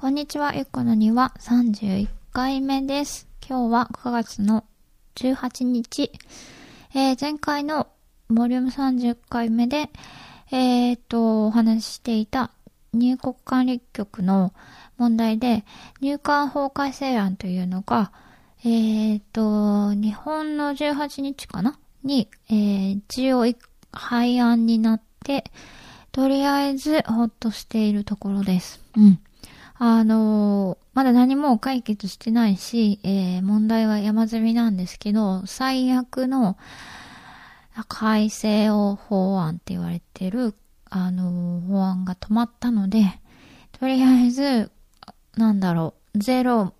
こんにちは、ゆっこの庭31回目です。今日は9月の18日。えー前回のボリューム30回目で、えーと、お話ししていた入国管理局の問題で、入管法改正案というのが、えーと、日本の18日かな？に、えー一応廃案になって、とりあえずほっとしているところです。うん。あのーまだ何も解決してないし、えー問題は山積みなんですけど、最悪の改正を法案って言われてる、あのー法案が止まったので、とりあえず、なんだろう、ゼロ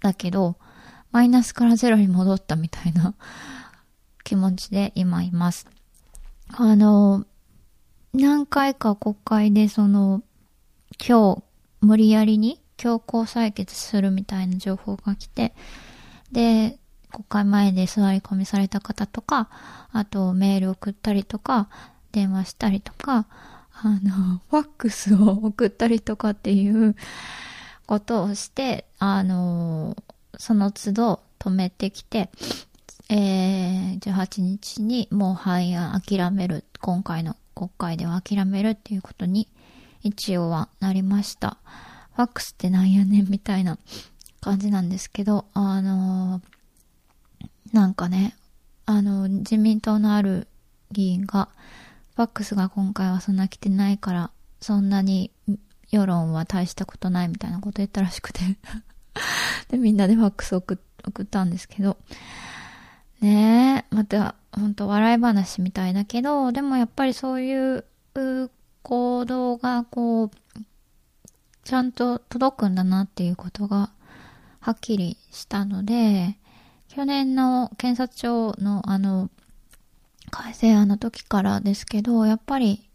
だけど、マイナスからゼロに戻ったみたいな 気持ちで今います。あの何回か国会でその、今日、無理やりに強行採決するみたいな情報が来て、で、国会前で座り込みされた方とか、あとメール送ったりとか、電話したりとか、あの、ファックスを送ったりとかっていうことをして、あの、その都度止めてきて、えー、18日にもう廃案諦める、今回の国会では諦めるっていうことに一応はなりました。ファックスってなんやねんみたいな感じなんですけど、あのーなんかね、あの、自民党のある議員が、ファックスが今回はそんな来てないから、そんなに世論は大したことないみたいなこと言ったらしくて。で、みんなでファックス送っ送ったんですけど、ねえ、また、本当笑い話みたいだけど、でもやっぱりそういう行動がこう、ちゃんと届くんだなっていうことがはっきりしたので、去年の検察庁のあの、改正案の時からですけど、やっぱり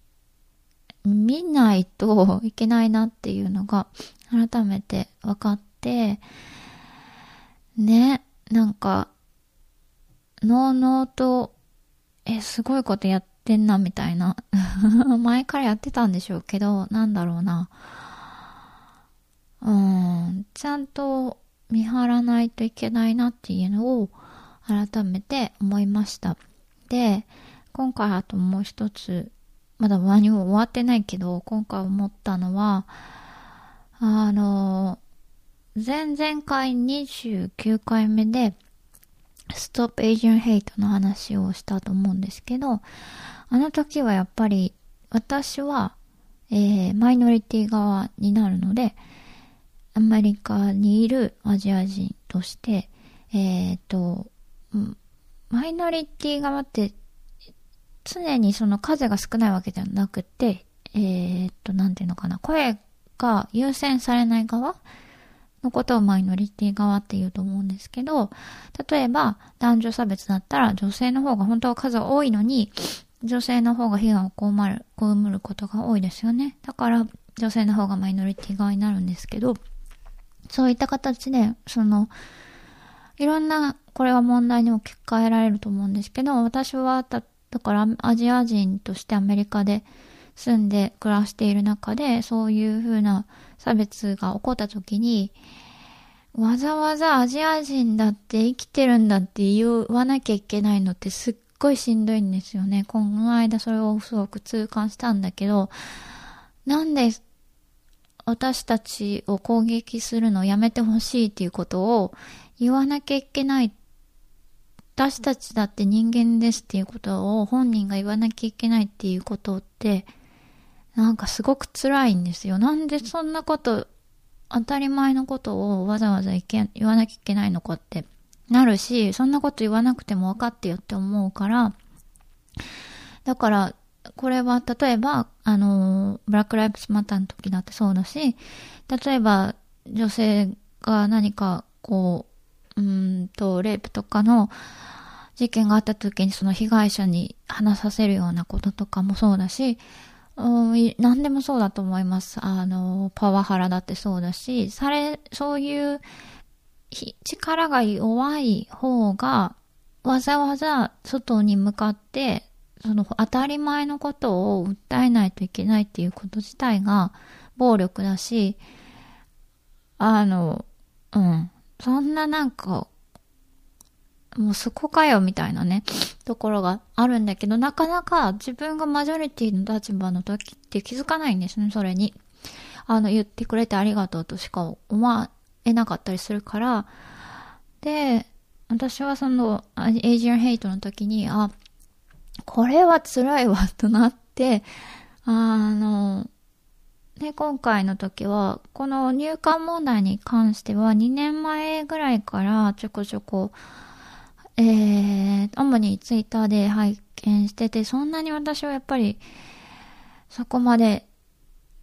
見ないといけないなっていうのが改めて分かって、ね、なんか、のうのうと、え、すごいことやっててんな、みたいな。前からやってたんでしょうけど、なんだろうな。うん、ちゃんと見張らないといけないなっていうのを改めて思いました。で、今回あともう一つ、まだ何も終わってないけど、今回思ったのは、あの、前々回29回目で、Stop Asian Hate の話をしたと思うんですけど、あの時はやっぱり私は、えーマイノリティ側になるので、アメリカにいるアジア人として、えっ、と、マイノリティ側って常にその数が少ないわけじゃなくて、えっ、と、なんていうのかな、声が優先されない側のことをマイノリティ側って言うと思うんですけど、例えば男女差別だったら女性の方が本当は数多いのに、女性の方が被害を被る、被ることが多いですよね。だから女性の方がマイノリティ側になるんですけど、そういった形で、その、いろんな、これは問題に置き換えられると思うんですけど、私はだ、だからアジア人としてアメリカで住んで暮らしている中で、そういうふうな差別が起こった時に、わざわざアジア人だって生きてるんだって言わなきゃいけないのってすっごいしんどいんですよね。この間それをすごく痛感したんだけど、なんで私たちを攻撃するのをやめてほしいっていうことを言わなきゃいけない。私たちだって人間ですっていうことを本人が言わなきゃいけないっていうことって、なんかすごく辛いんですよ。なんでそんなこと、当たり前のことをわざわざいけ言わなきゃいけないのかってなるし、そんなこと言わなくても分かってよって思うから、だから、これは例えば、あの、ブラックライブスマターの時だってそうだし、例えば女性が何かこう、うんと、レイプとかの事件があった時にその被害者に話させるようなこととかもそうだし、うん何でもそうだと思います。あの、パワハラだってそうだし、され、そういう力が弱い方が、わざわざ外に向かって、その当たり前のことを訴えないといけないっていうこと自体が暴力だし、あの、うん。そんななんか、もうそこかよみたいなね、ところがあるんだけど、なかなか自分がマジョリティの立場の時って気づかないんですね、それに。あの、言ってくれてありがとうとしか思えなかったりするから、で、私はその、エイジアンヘイトの時に、あ、これは辛いわ、となって、あの、で、今回の時は、この入管問題に関しては2年前ぐらいからちょこちょこ、えー、主にツイッターで拝見してて、そんなに私はやっぱり、そこまで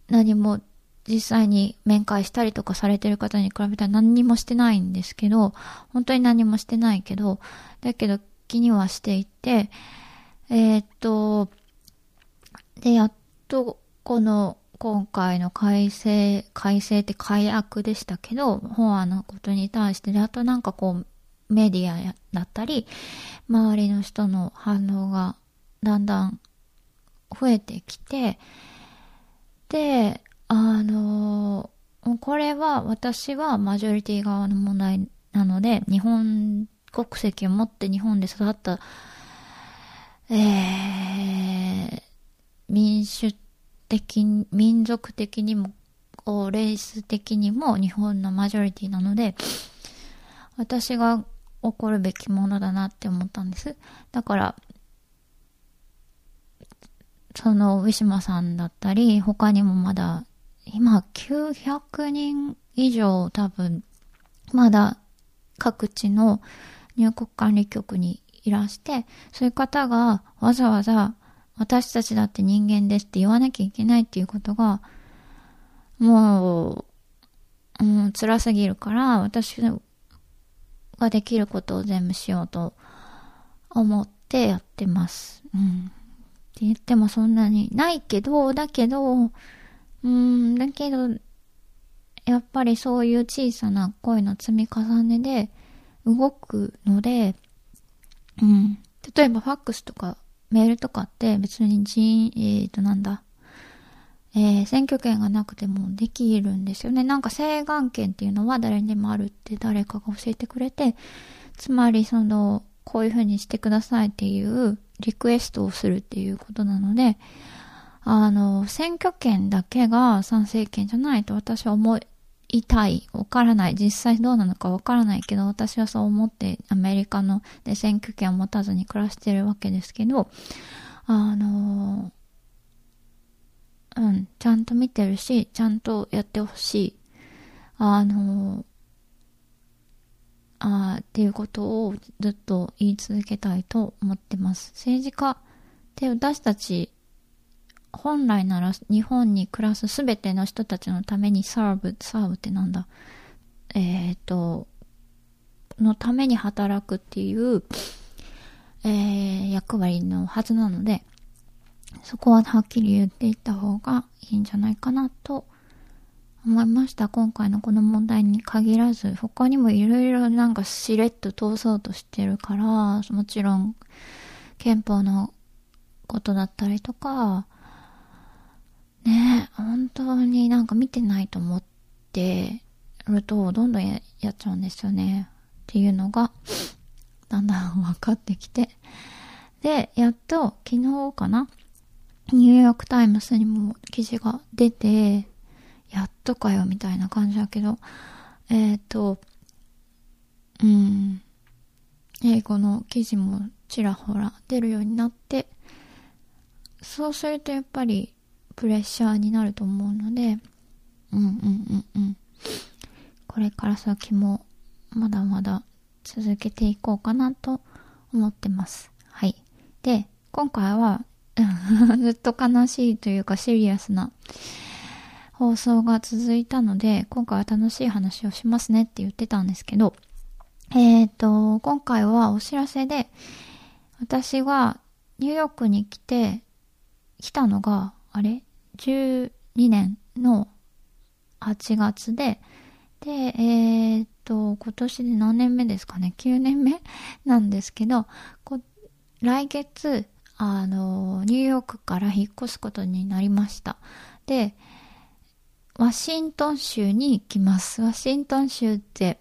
何も実際に面会したりとかされてる方に比べたら何にもしてないんですけど、本当に何もしてないけど、だけど気にはしていて、えー、っと、で、やっとこの今回の改正、改正って改悪でしたけど、法案のことに対して、で、あとなんかこう、メディアだったり、周りの人の反応がだんだん増えてきて、で、あのこれは私はマジョリティ側の問題なので、日本国籍を持って日本で育った、えー、民主的、民族的にも、レース的にも日本のマジョリティなので、私が怒るべきものだなって思ったんです。だから、その、ウィシュマさんだったり、他にもまだ、今900人以上多分、まだ各地の入国管理局にいらして、そういう方がわざわざ私たちだって人間ですって言わなきゃいけないっていうことが、もう、うん、辛すぎるから、私ができることを全部しようと思ってやってます。うん。って言ってもそんなにないけど、だけど、うん、だけど、やっぱりそういう小さな声の積み重ねで動くので、うん。例えばファックスとかメールとかって別に人、えっ、ー、となんだ、えー、選挙権がなくてもできるんですよね。なんか請願権っていうのは誰にでもあるって誰かが教えてくれて、つまりその、こういう風にしてくださいっていうリクエストをするっていうことなので、あの、選挙権だけが参政権じゃないと私は思いたい。わからない。実際どうなのかわからないけど、私はそう思ってアメリカので選挙権を持たずに暮らしてるわけですけど、あのうん、ちゃんと見てるし、ちゃんとやってほしい。あのあっていうことをずっと言い続けたいと思ってます。政治家って私たち本来なら日本に暮らすすべての人たちのためにサーブ、サーブってなんだ？えっ、ー、と、のために働くっていう、えー、役割のはずなので、そこははっきり言っていった方がいいんじゃないかなと思いました。今回のこの問題に限らず、他にもいろいろなんかしれっと通そうとしてるから、もちろん憲法のことだったりとか、ね本当になんか見てないと思ってると、どんどんやっちゃうんですよね。っていうのが、だんだん分かってきて。で、やっと昨日かなニューヨークタイムズにも記事が出て、やっとかよみたいな感じだけど、えっ、ー、と、うん、英語の記事もちらほら出るようになって、そうするとやっぱりプレッシャーになると思うので、うんうんうんうん。これから先もまだまだ続けていこうかなと思ってます。はい。で、今回は ずっと悲しいというかシリアスな放送が続いたので、今回は楽しい話をしますねって言ってたんですけど、えっ、ー、と、今回はお知らせで、私がニューヨークに来て、来たのが、あれ ?12 年の8月で、で、えっ、と、今年で何年目ですかね ?9 年目なんですけど、来月、あの、ニューヨークから引っ越すことになりました。で、ワシントン州に行きます。ワシントン州って、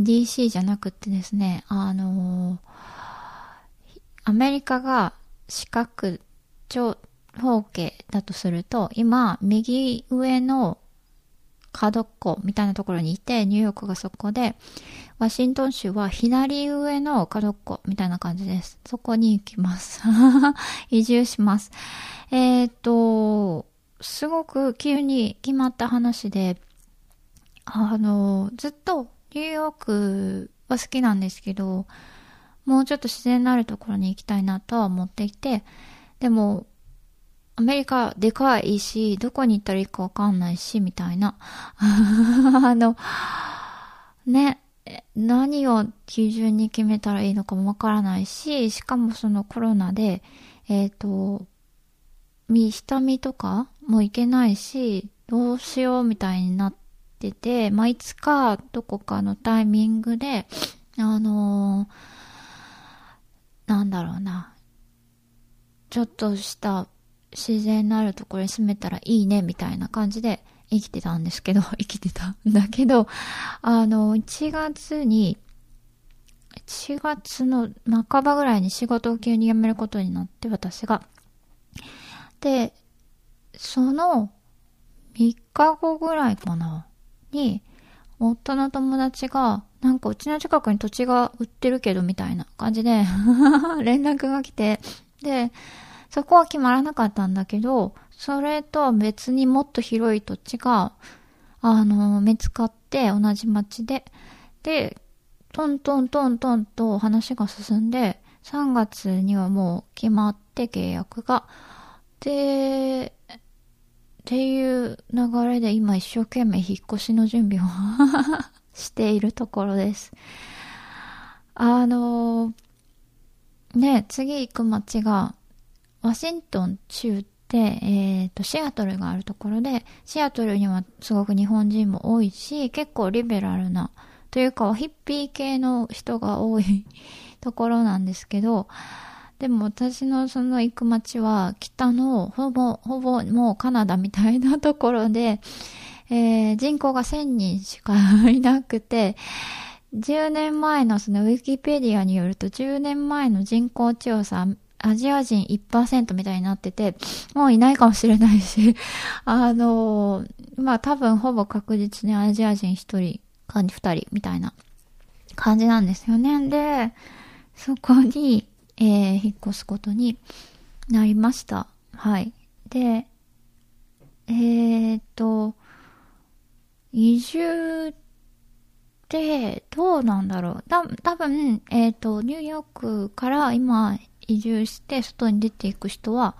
DC じゃなくてですね、あの、アメリカが四角、長方形だとすると、今、右上の角っこみたいなところにいて、ニューヨークがそこで、ワシントン州は左上の角っこみたいな感じです。そこに行きます。移住します。えっ、と、すごく急に決まった話で、あの、ずっとニューヨークは好きなんですけど、もうちょっと自然のあるところに行きたいなとは思っていて、でも、アメリカでかいし、どこに行ったらいいかわかんないし、みたいな。あの、ね、何を基準に決めたらいいのかもわからないし、しかもそのコロナで、えっ、ー、と、下見とかも行けないし、どうしようみたいになってて、まあ、いつかどこかのタイミングで、あのー、なんだろうな、ちょっとした自然のあるところに住めたらいいねみたいな感じで生きてたんですけど、生きてたんだけど、あの、1月に、1月の半ばぐらいに仕事を急に辞めることになって、私が。で、その3日後ぐらいかな、に、夫の友達が、なんかうちの近くに土地が売ってるけどみたいな感じで 連絡が来て、で、そこは決まらなかったんだけど、それとは別にもっと広い土地が、あの、見つかって同じ町で、で、トントントントンと話が進んで、3月にはもう決まって契約が。で、っていう流れで今一生懸命引っ越しの準備を しているところです。あの、ね、次行く街がワシントン州って、えっ、ー、と、シアトルがあるところで、シアトルにはすごく日本人も多いし、結構リベラルな、というかヒッピー系の人が多いところなんですけど、でも私のその行く街は北のほぼ、ほぼもうカナダみたいなところで、えー、人口が1000人しかいなくて、10年前のそのウィキペディアによると10年前の人口調査アジア人1%みたいになってて、もういないかもしれないし、あのまあ多分ほぼ確実にアジア人1人か2人みたいな感じなんですよね。で、そこに、えー、引っ越すことになりました。はい。で、えー、っと、移住って、どうなんだろう。た多分、えっ、と、ニューヨークから今、移住して外に出ていく人は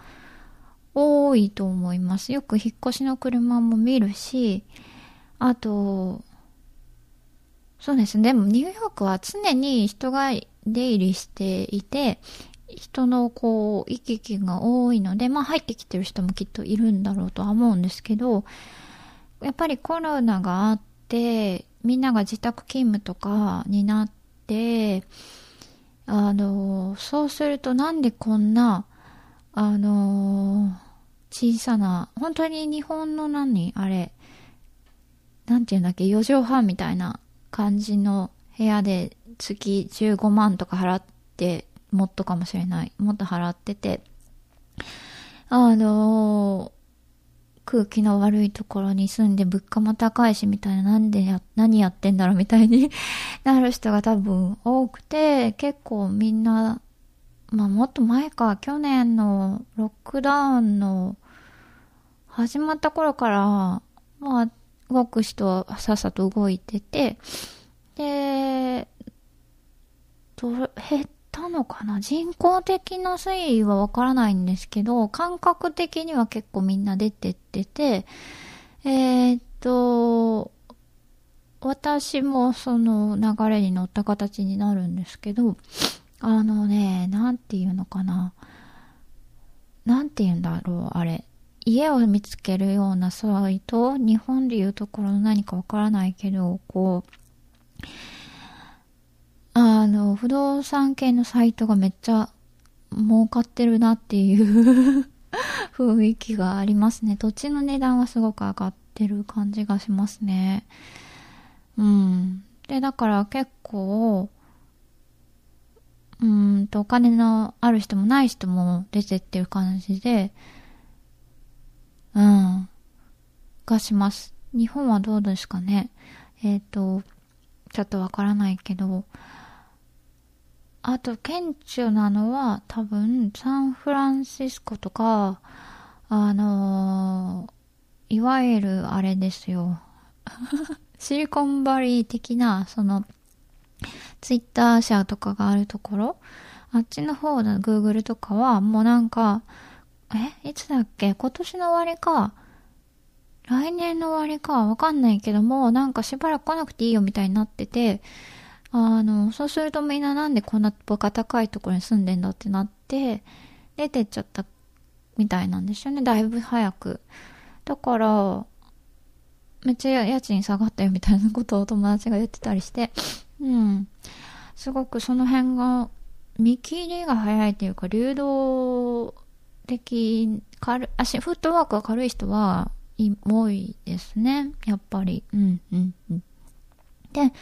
多いと思います。よく引っ越しの車も見るし、あと、そうですね。でもニューヨークは常に人が出入りしていて、人のこう、行き来が多いので、まあ入ってきてる人もきっといるんだろうとは思うんですけど、やっぱりコロナがあって、みんなが自宅勤務とかになって、あの、そうするとなんでこんな、あの、小さな、本当に日本の何あれ、なんていうんだっけ、4畳半みたいな感じの部屋で月15万とか払って、もっとかもしれない。もっと払ってて、あの空気の悪いところに住んで物価も高いしみたいな、なんでや、何やってんだろうみたいに なる人が多分多くて、結構みんな、まあもっと前か、去年のロックダウンの始まった頃から、まあ動く人はさっさと動いてて、で、ど減ったのかな？人工的な推移はわからないんですけど、感覚的には結構みんな出てってて、えー、っと、私もその流れに乗った形になるんですけど、あのね、なんていうのかな？なんて言うんだろう、あれ。家を見つけるようなサイト、日本でいうところの何かわからないけど、こう、あの、不動産系のサイトがめっちゃ儲かってるなっていう 雰囲気がありますね。土地の値段はすごく上がってる感じがしますね。うん。で、だから結構、うんと、お金のある人もない人も出てっていう感じで、うん、がします。日本はどうですかね。えっ、ー、と、ちょっとわからないけど、あと、顕著なのは多分、サンフランシスコとか、あのー、いわゆるあれですよ。シリコンバリー的な、その、ツイッター社とかがあるところ、あっちの方の Google とかは、もうなんか、え？いつだっけ？今年の終わりか、来年の終わりか？わかんないけども、なんかしばらく来なくていいよみたいになってて、あの、そうするとみんななんでこんなバカ高いところに住んでんだってなって、出てっちゃったみたいなんですよね、だいぶ早く。だから、めっちゃ家賃下がったよみたいなことを友達が言ってたりして、うん。すごくその辺が、見切りが早いというか、流動的、軽、足、フットワークが軽い人は、多いですね。やっぱり。うん、うん、うん。で、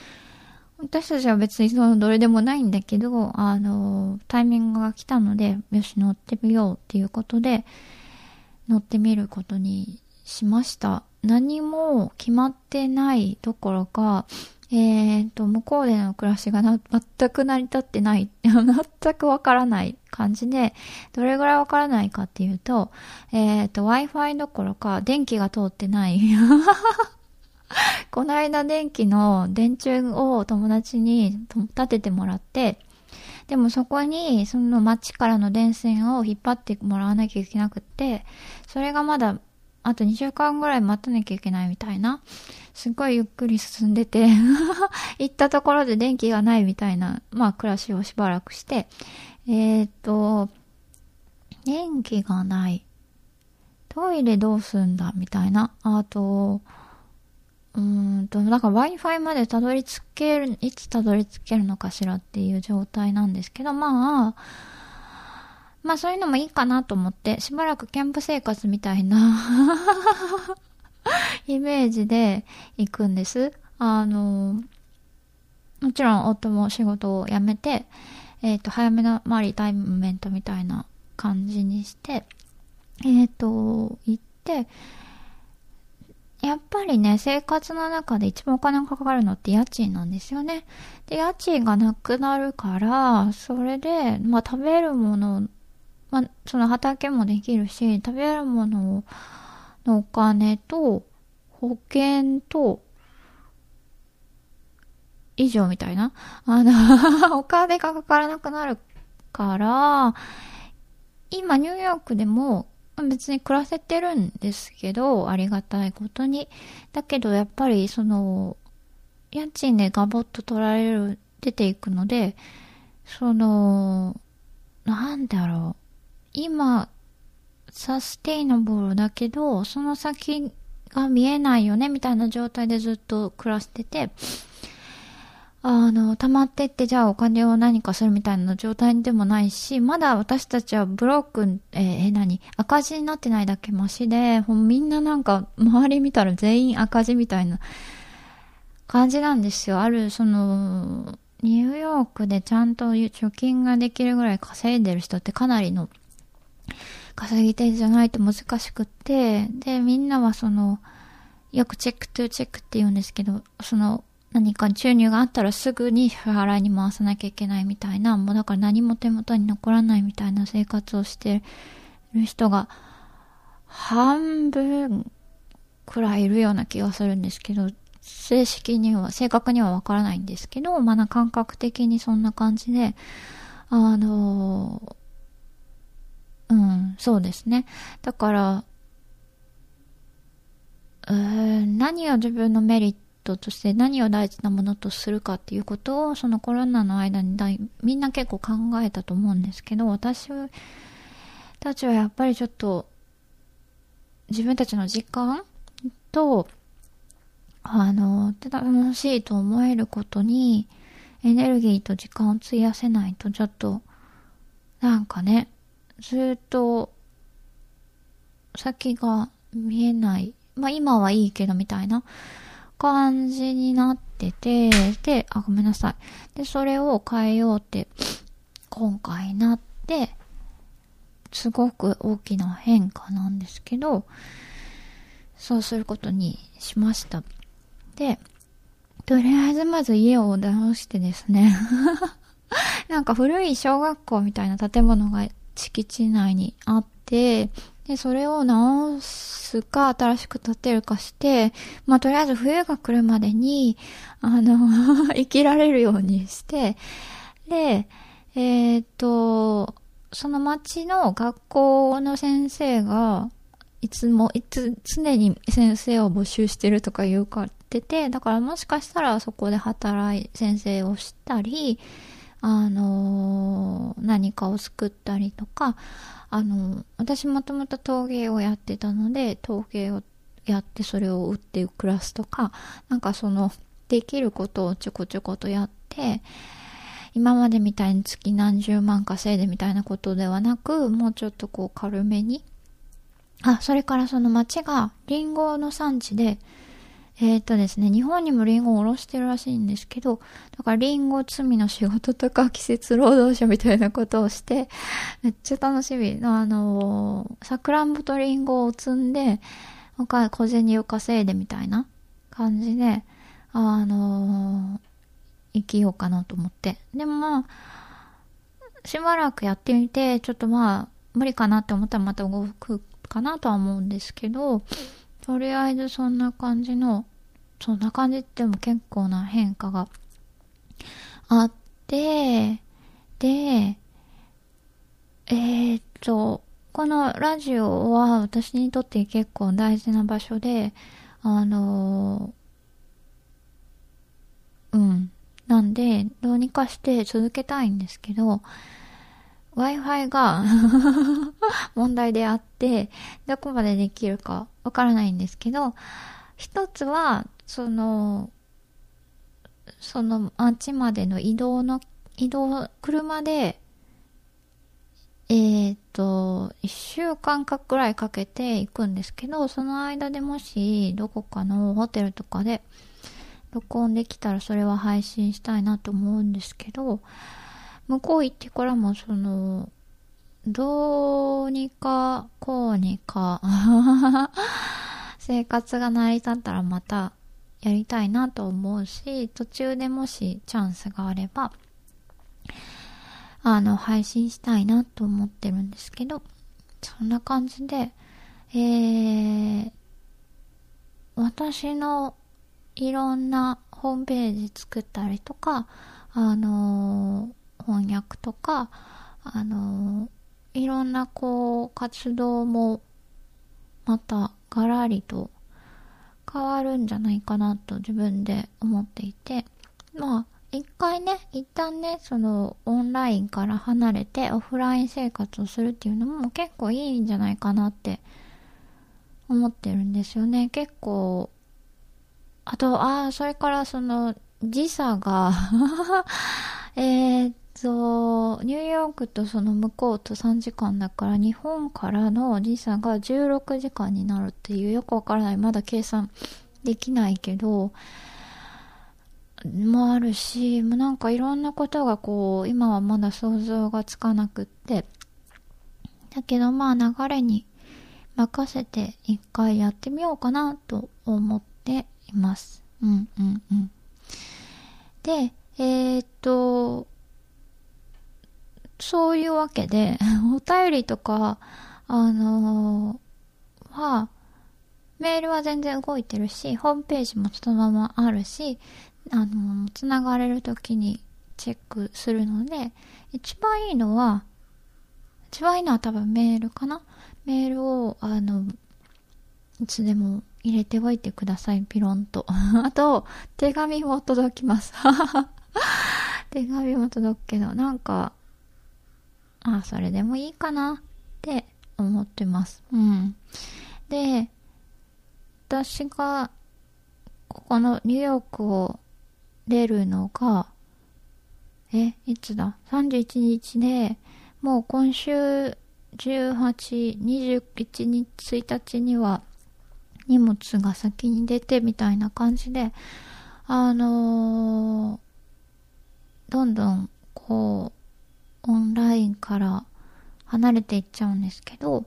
私たちは別にそのどれでもないんだけど、あの、タイミングが来たので、よし乗ってみようっていうことで、乗ってみることにしました。何も決まってないどころか、えーと、向こうでの暮らしが全く成り立ってない、全くわからない感じで、どれぐらいわからないかっていうと、えーと、Wi-Fi どころか電気が通ってない。この間電気の電柱を友達に立ててもらって、でもそこにその街からの電線を引っ張ってもらわなきゃいけなくって、それがまだあと2週間ぐらい待たなきゃいけないみたいな。すっごいゆっくり進んでて 行ったところで電気がないみたいな、まあ暮らしをしばらくして、えー、っと、電気がない。トイレどうすんだみたいな。あと、うんと、だから Wi-Fi までたどり着ける、いつたどり着けるのかしらっていう状態なんですけど、まあ、まあそういうのもいいかなと思って、しばらくキャンプ生活みたいな イメージで行くんです。あの、もちろん夫も仕事を辞めて、えっ、ー、と、早めのマリタイムメントみたいな感じにして、えっ、ー、と、行って、やっぱりね、生活の中で一番お金がかかるのって家賃なんですよね。で、家賃がなくなるから、それで、まあ食べるものまあ、その畑もできるし、食べるもののお金と、保険と、以上みたいな。あの お金がかからなくなるから、今ニューヨークでも別に暮らせてるんですけど、ありがたいことに。だけどやっぱりその、家賃でガボッと取られる、出ていくので、その、なんだろう。今、サステイナブルだけど、その先が見えないよね、みたいな状態でずっと暮らしてて、あの、溜まってってじゃあお金を何かするみたいな状態でもないし、まだ私たちはブロック、えー、何赤字になってないだけマシで、ほんみんななんか周り見たら全員赤字みたいな感じなんですよ。ある、その、ニューヨークでちゃんと貯金ができるぐらい稼いでる人ってかなりの稼ぎ手じゃないと難しくって、で、みんなはその、よくチェックトゥチェックって言うんですけど、その、何か収入があったらすぐに払いに回さなきゃいけないみたいな、もうだから何も手元に残らないみたいな生活をしてる人が、半分くらいいるような気がするんですけど、正式には、正確にはわからないんですけど、まだ感覚的にそんな感じで、あのうん、そうですね。だから、うーん、何を自分のメリットとして何を大事なものとするかっていうことを、そのコロナの間にだいみんな結構考えたと思うんですけど、私たちはやっぱりちょっと、自分たちの時間と、あの、楽しいと思えることに、エネルギーと時間を費やせないと、ちょっと、なんかね、ずっと、先が見えない。まあ今はいいけどみたいな感じになってて、で、あ、ごめんなさい。で、それを変えようって、今回なって、すごく大きな変化なんですけど、そうすることにしました。で、とりあえずまず家を直してですね なんか古い小学校みたいな建物が敷地内にあって、で、それを直すか、新しく建てるかして、まあ、とりあえず冬が来るまでに、あの 生きられるようにして、で、えっ、と、その町の学校の先生が、いつも、いつ、常に先生を募集してるとか言うかってて、だからもしかしたらそこで働い、先生をしたり、あのー、何かを作ったりとか、あのー、私もともと陶芸をやってたので、陶芸をやってそれを売って暮らすとか、なんかその、できることをちょこちょことやって、今までみたいに月何十万稼いでみたいなことではなく、もうちょっとこう軽めに。あ、それからその町がリンゴの産地で、えっ、ー、とですね、日本にもリンゴをおろしてるらしいんですけど、だからリンゴ罪の仕事とか季節労働者みたいなことをして、めっちゃ楽しみ。あのー、さくらんぼとリンゴを積んで、小銭を稼いでみたいな感じで、あのー、生きようかなと思って。でもまあ、しばらくやってみて、ちょっとまあ、無理かなって思ったらまた動くかなとは思うんですけど、とりあえずそんな感じの、そんな感じっても結構な変化があって、で、えー、っと、このラジオは私にとって結構大事な場所で、あのうん。なんで、どうにかして続けたいんですけど、Wi-Fi が 問題であって、どこまでできるかわからないんですけど、一つは、その、その街までの移動の、移動、車で、えっ、ー、と、一週間かくらいかけて行くんですけど、その間でもし、どこかのホテルとかで、録音できたらそれは配信したいなと思うんですけど、向こう行ってからもその、どうにか、こうにか 生活が成り立ったらまたやりたいなと思うし、途中でもしチャンスがあれば、あの、配信したいなと思ってるんですけど、そんな感じで、えー、私のいろんなホームページ作ったりとか、あのー、翻訳とか、あのー、いろんなこう、活動も、また、ガラリと変わるんじゃないかなと自分で思っていて、まあ、一回ね、一旦ね、その、オンラインから離れてオフライン生活をするっていうのも結構いいんじゃないかなって思ってるんですよね。結構、あと、ああ、それからその、時差が えっと、ニューヨークとその向こうと3時間だから日本からの時差が16時間になるっていうよくわからない。まだ計算できないけど、もあるし、もうなんかいろんなことがこう、今はまだ想像がつかなくって。だけどまあ流れに任せて一回やってみようかなと思っています。うんうんうん。で、えー、っと、そういうわけで、お便りとか、あのー、は、メールは全然動いてるし、ホームページもそのままあるし、あのー、つながれるときにチェックするので、一番いいのは、一番いいのは多分メールかなメールを、あの、いつでも入れておいてください、ピロンと。あと、手紙も届きます。手紙も届くけど、なんか、あ、それでもいいかなって思ってます。うん。で、私が、ここのニューヨークを出るのが、え、いつだ ?31 日で、もう今週18、21日、1日には荷物が先に出てみたいな感じで、あのー、どんどんこう、オンラインから離れていっちゃうんですけど、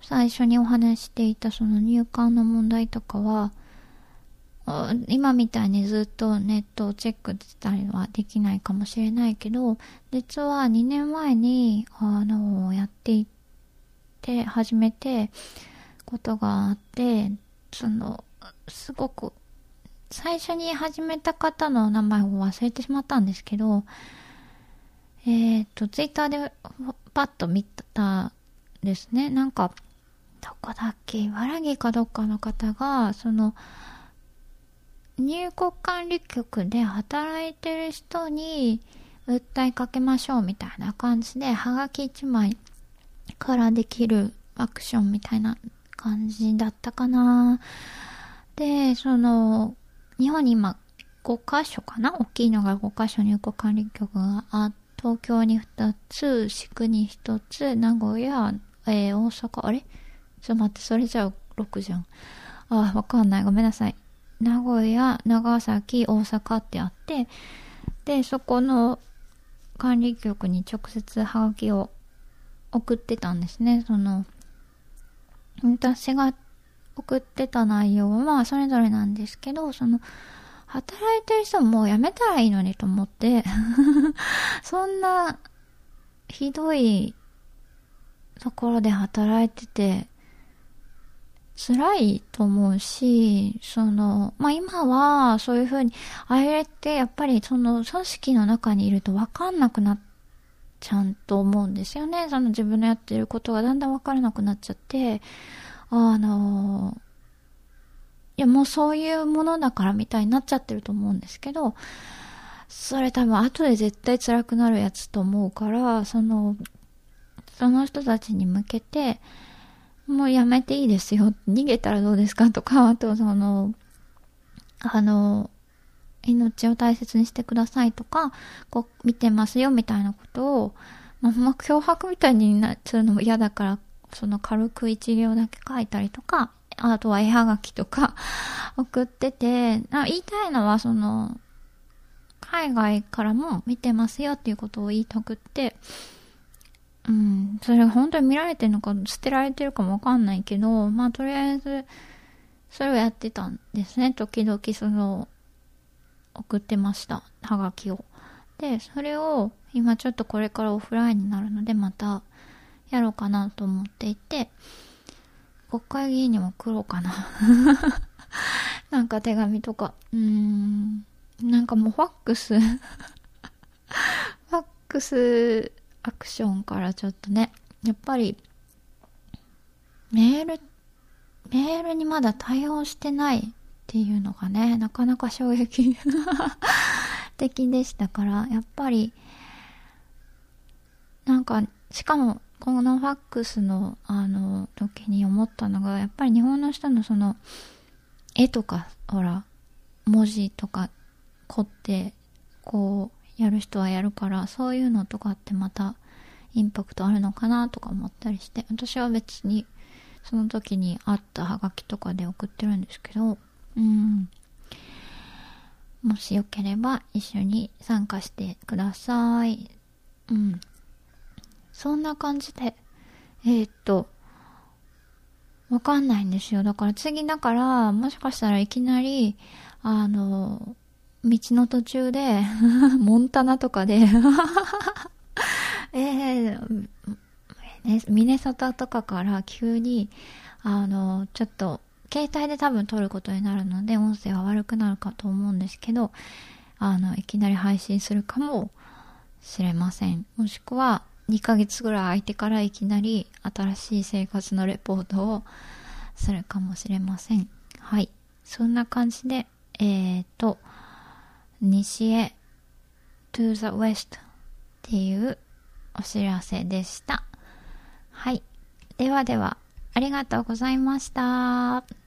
最初にお話していたその入管の問題とかは、今みたいにずっとネットをチェックしたりはできないかもしれないけど、実は2年前に、あの、やっていって、始めて、ことがあって、その、すごく、最初に始めた方の名前を忘れてしまったんですけど、えっ、ー、と、ツイッターでパッと見たですね。なんか、どこだっけ？茨城かどっかの方が、その、入国管理局で働いてる人に訴えかけましょうみたいな感じで、はがき1枚からできるアクションみたいな感じだったかな。で、その、日本に今5箇所かな？大きいのが5箇所入国管理局があって、東京に2つ、四国に1つ、名古屋、えー、大阪、あれ？ちょっと待って、それじゃあ6じゃん。あ、わかんない。ごめんなさい。名古屋、長崎、大阪ってあって、で、そこの管理局に直接ハガキを送ってたんですね。その、私が送ってた内容はそれぞれなんですけど、その、働いてる人も辞めたらいいのにと思って そんなひどいところで働いてて、辛いと思うし、その、まあ、今はそういうふうに、あれってやっぱりその組織の中にいると分かんなくなっちゃうと思うんですよね。その自分のやってることがだんだん分からなくなっちゃって、あの、やもうそういうものだからみたいになっちゃってると思うんですけど、それ多分後で絶対辛くなるやつと思うから、その、その人たちに向けて、もうやめていいですよ。逃げたらどうですかとか、あとその、あの、命を大切にしてくださいとか、こう見てますよみたいなことを、まあ、脅迫みたいになっちゃうのも嫌だから、その軽く一行だけ書いたりとか、あとは絵はがきとか 送ってて、あ言いたいのはその、海外からも見てますよっていうことを言いたくって、うん、それが本当に見られてるのか捨てられてるかもわかんないけど、まあとりあえず、それをやってたんですね。時々その、送ってました。はがきを。で、それを今ちょっとこれからオフラインになるのでまたやろうかなと思っていて、国会議員にも送ろうかな。なんか手紙とか。うーん。なんかもうファックス ファックスアクションからちょっとね、やっぱり、メール、メールにまだ対応してないっていうのがね、なかなか衝撃 的でしたから、やっぱり、なんか、しかも、このファックスの、あの、時に思ったのが、やっぱり日本の人のその、絵とか、ほら、文字とか、凝って、こう、やる人はやるから、そういうのとかってまたインパクトあるのかなとか思ったりして、私は別にその時にあったハガキとかで送ってるんですけど、うん。もしよければ一緒に参加してください。うん。そんな感じで、えー、っと、わかんないんですよ。だから次だから、もしかしたらいきなり、あの、道の途中で モンタナとかで えー、ね、ミネソタとかから急に、あの、ちょっと、携帯で多分撮ることになるので、音声は悪くなるかと思うんですけど、あの、いきなり配信するかもしれません。もしくは、2ヶ月ぐらい空いてからいきなり新しい生活のレポートをするかもしれません。はい。そんな感じで、えっ、ー、と、西へ to the west っていうお知らせでした。はい。ではでは、ありがとうございました。